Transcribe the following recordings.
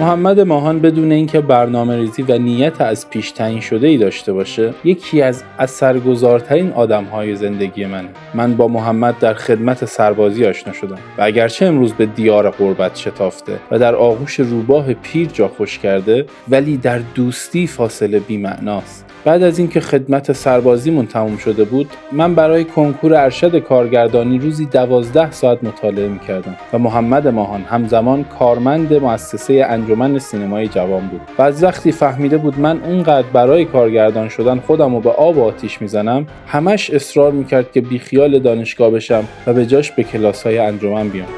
محمد ماهان بدون اینکه برنامه ریزی و نیت از پیش تعیین شده ای داشته باشه یکی از اثرگذارترین آدم های زندگی منه. من با محمد در خدمت سربازی آشنا شدم و اگرچه امروز به دیار قربت شتافته و در آغوش روباه پیر جا خوش کرده ولی در دوستی فاصله بیمعناست. بعد از اینکه خدمت سربازیمون تموم شده بود من برای کنکور ارشد کارگردانی روزی دوازده ساعت مطالعه می‌کردم و محمد ماهان همزمان کارمند مؤسسه انجمن سینمای جوان بود. و از وقتی فهمیده بود من اونقدر برای کارگردان شدن خودم رو به آب و آتیش می‌زنم همش اصرار می‌کرد که بیخیال دانشگاه بشم و به جاش به کلاس های انجمن بیام.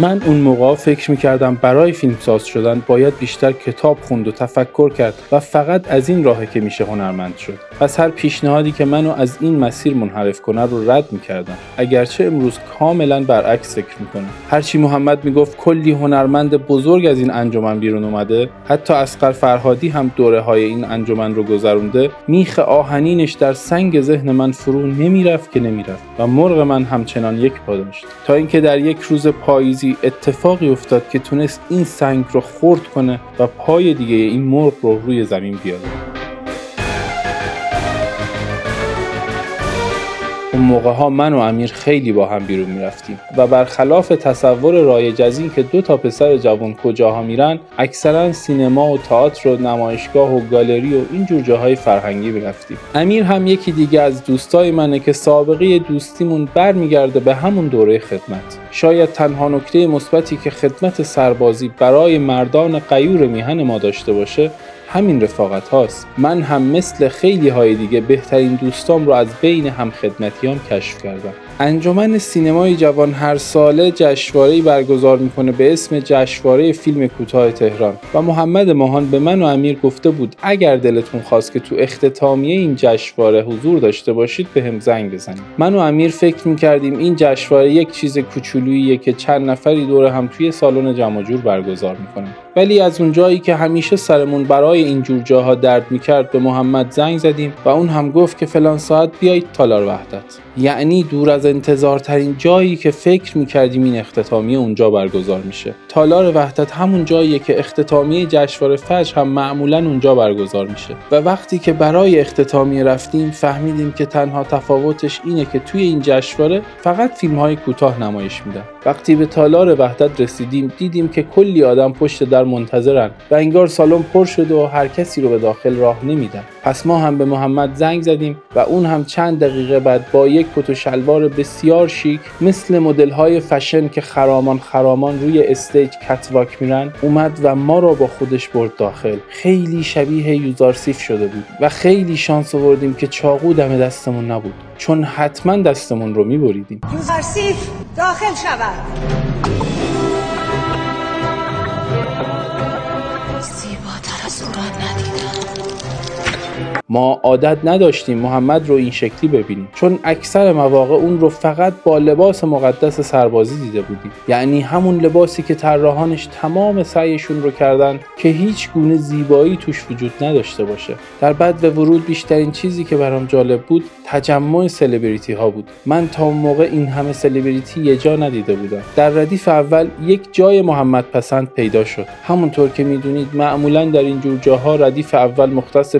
من اون موقع فکر می‌کردم برای فیلمساز شدن باید بیشتر کتاب خوند و تفکر کرد و فقط از این راهه که میشه هنرمند شد. پس هر پیشنهادی که منو از این مسیر منحرف کنه رو رد می‌کردم. اگرچه امروز کاملا برعکس فکر می‌کنم. هرچی محمد می‌گفت کلی هنرمند بزرگ از این انجمن بیرون اومده. حتی اسقر فرهادی هم دوره های این انجمن رو گذرونده. میخ آهنینش در سنگ ذهن من فرو نمی‌رفت که نمی‌رفت و مرغ من همچنان یک پا داشت. تا اینکه در یک روز پاییزی اتفاقی افتاد که تونست این سنگ رو خورد کنه و پای دیگه این مرغ رو روی زمین بیاره. اون موقع ها من و امیر خیلی با هم بیرون می‌رفتیم و برخلاف تصور رایج از این که دو تا پسر جوان کجاها میرن اکثرا سینما و تئاتر و نمایشگاه و گالری و این جور جاهای فرهنگی می‌رفتیم. امیر هم یکی دیگه از دوستای منه که سابقه دوستیمون برمیگرده به همون دوره خدمت. شاید تنها نکته مثبتی که خدمت سربازی برای مردان قیور میهن ما داشته باشه همین رفاقت هاست. من هم مثل خیلی های دیگه بهترین دوستام رو از بین هم خدمتیام کشف کردم. انجمن سینمای جوان هر ساله جشنواره‌ای برگزار می‌کنه به اسم جشنواره فیلم کوتاه تهران. و محمد ماهان به من و امیر گفته بود اگر دلتون خواست که تو اختتامیه این جشنواره حضور داشته باشید به هم زنگ بزنید. من و امیر فکر می‌کردیم این جشنواره یک چیز کوچولوییه که چند نفری دور هم توی سالن جمع جور برگزار می‌کنن. ولی از اون جایی که همیشه سرمون برای این جور جاها درد می‌کرد به محمد زنگ زدیم و اون هم گفت که فلان ساعت بیایید تالار وحدت. یعنی دور از انتظارترین جایی که فکر می‌کردیم این اختتامیه اونجا برگزار میشه. تالار وحدت همون جاییه که اختتامیه جشنواره فجر هم معمولا اونجا برگزار میشه. و وقتی که برای اختتامیه رفتیم فهمیدیم که تنها تفاوتش اینه که توی این جشنواره فقط فیلم های کوتاه نمایش میدن. وقتی به تالار وحدت رسیدیم دیدیم که کلی آدم پشت در منتظرن و انگار سالن پر شده و هر کسی رو به داخل راه نمیدن. پس ما هم به محمد زنگ زدیم و اون هم چند دقیقه بعد با یک کت و شلوار بسیار شیک مثل مدل های فشن که خرامان خرامان روی استیج کتواک میرن اومد و ما رو با خودش برد داخل. خیلی شبیه یوزارسیف شده بود و خیلی شانس آوردیم که چاقو دم دستمون نبود. چون حتما دستمون رو میبریدیم. یوزارسیف داخل شود. زیباتر از او را ندیدم. ما عادت نداشتیم محمد رو این شکلی ببینیم. چون اکثر مواقع اون رو فقط با لباس مقدس سربازی دیده بودیم. یعنی همون لباسی که طراحانش تمام سعیشون رو کردن که هیچ گونه زیبایی توش وجود نداشته باشه. در بعد به ورود بیشترین چیزی که برام جالب بود تجمع سلبریتی ها بود. من تا اون موقع این همه سلبریتی یه جا ندیده بودم. در ردیف اول یک جای محمد پسند پیدا شد. همونطور که می‌دونید معمولا در این جور جاها ردیف اول مختص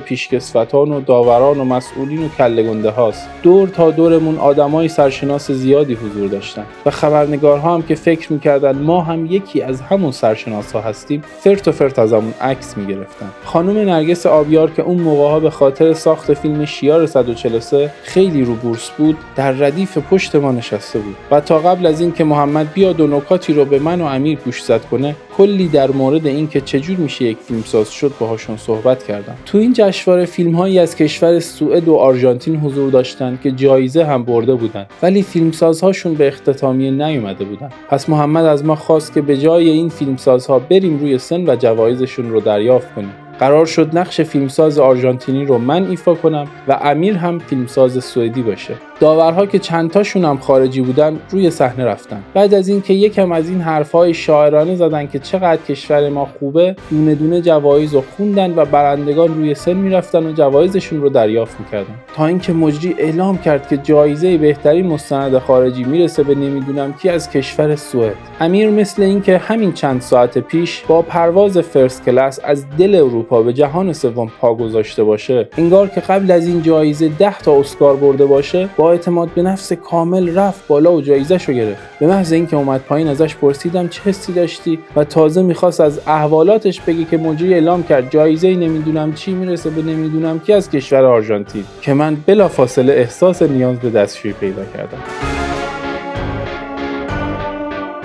پیشکسوتان و داوران و مسئولین و کلهگنده هاست. دور تا دورمون آدمای سرشناس زیادی حضور داشتن. و خبرنگارها هم که فکر می‌کردن ما هم یکی از همون سرشناس ها هستیم فرت و فرت ازمون عکس می‌گرفتن. خانم نرگس آبیار که اون موقع ها به خاطر ساخت فیلم شیار 143 خیلی رو بورس بود در ردیف پشت ما نشسته بود. و تا قبل از اینکه محمد بیاد و نکاتی رو به من و امیر گوشزد کنه کلی در مورد اینکه چجور میشه یک فیلمساز شد باهاشون صحبت کردم. تو این جشنواره فیلم هایی از کشور سوئد و آرژانتین حضور داشتند که جایزه هم برده بودند ولی فیلمسازهاشون به اختتامیه نیومده بودن. پس محمد از ما خواست که به جای این فیلمسازها بریم روی سن و جوایزشون رو دریافت کنیم. قرار شد نقش فیلمساز آرژانتینی رو من ایفا کنم و امیر هم فیلمساز سوئدی باشه. داورها که چندتاشون هم خارجی بودن روی صحنه رفتن. بعد از اینکه یکم از این حرفهای شاعرانه زدن که چقدر کشور ما خوبه دونه دونه جوایز رو خوندن و برندگان روی سن می‌رفتن و جوایزشون رو دریافت می‌کردن. تا اینکه مجری اعلام کرد که جایزه بهترین مستند خارجی می‌رسه به نمی‌دونم کی از کشور سوئد. امیر مثل اینکه همین چند ساعت پیش با پرواز فرست کلاس از دل اروپا به جهان سوم پا گذاشته باشه. انگار که قبل از این جایزه 10 تا اسکار برده باشه با اعتماد به نفس کامل رفت بالا و جایزه شو گرفت. به محض اینکه اومد پایین ازش پرسیدم چه حسی داشتی و تازه می‌خواست از احوالاتش بگه که مجری اعلام کرد جایزه نمی‌دونم چی می‌رسه به نمی‌دونم کی از کشور آرژانتین. که من بلافاصله احساس نیاز به دستشویی پیدا کردم.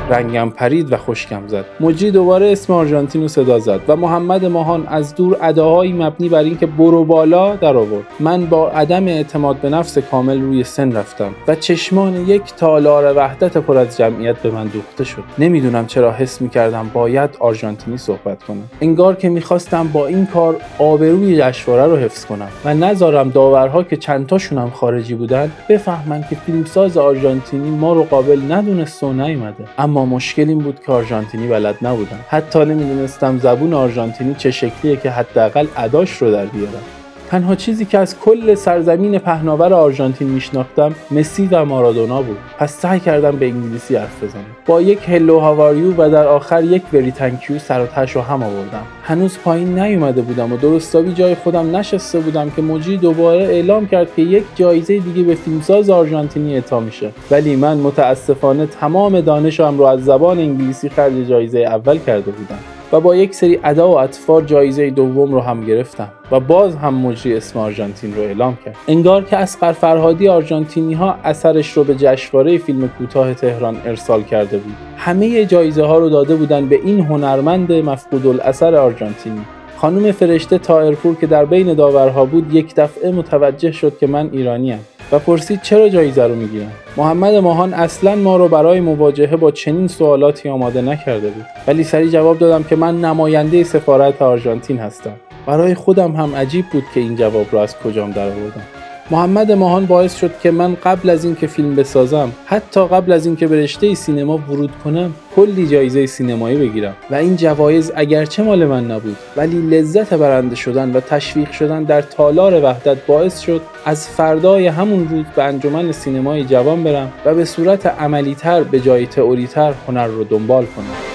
رنگم پرید و خشکم زد. مجری دوباره اسم آرژانتین رو صدا زد و محمد ماهان از دور اداهایی مبنی بر اینکه برو بالا در آورد. من با عدم اعتماد به نفس کامل روی سن رفتم و چشمان یک تالار وحدت پر از جمعیت به من دوخته شد. نمی‌دونم چرا حس می‌کردم باید آرژانتینی صحبت کنم انگار که می‌خواستم با این کار آبروی جشنواره رو حفظ کنم و نذارم داورها که چندتاشون هم خارجی بودن بفهمن که فیلمساز آرژانتینی ما رو قابل ندونست و نیومده. اما مشکل این بود که آرژانتینی بلد نبودم. حتی نمی‌دونستم زبون آرژانتینی چه شکلیه که حداقل اداش رو در بیارم. تنها چیزی که از کل سرزمین پهناور آرژانتین میشناختم مسی و مارادونا بود. پس سعی کردم به انگلیسی حرف بزنم. با یک هلو هاواریو و در آخر یک وری تنکیو سر و رو هم آوردم. هنوز پایین نیومده بودم و درستابی جای خودم نشسته بودم که مجری دوباره اعلام کرد که یک جایزه دیگه به فیلمساز آرژانتینی اعطا میشه. ولی من متاسفانه تمام دانشم رو از زبان انگلیسی خرج جایزه اول کرده بودم. و با یک سری ادا و اطفار جایزه دوم رو هم گرفتم و باز هم مجری اسم آرژانتین رو اعلام کرد. انگار که اسقر فرهادی آرژانتینی ها اثرش رو به جشنواره فیلم کوتاه تهران ارسال کرده بود. همه جایزه ها رو داده بودن به این هنرمند مفقود الاثر آرژانتینی. خانم فرشته تایرپور که در بین داورها بود یک دفعه متوجه شد که من ایرانیم. و پرسید چرا جایزه رو می‌گیرم؟ محمد ماهان اصلا ما رو برای مواجهه با چنین سوالاتی آماده نکرده بود. ولی سریع جواب دادم که من نماینده سفارت آرژانتین هستم. برای خودم هم عجیب بود که این جواب رو از کجام درآوردم. محمد ماهان باعث شد که من قبل از اینکه فیلم بسازم حتی قبل از اینکه به رشته سینما ورود کنم کلی جایزه سینمایی بگیرم. و این جوایز اگرچه مال من نبود ولی لذت برنده شدن و تشویق شدن در تالار وحدت باعث شد از فردای همون روز به انجمن سینمای جوان برم و به صورت عملیتر به جای تئوریتر هنر رو دنبال کنم.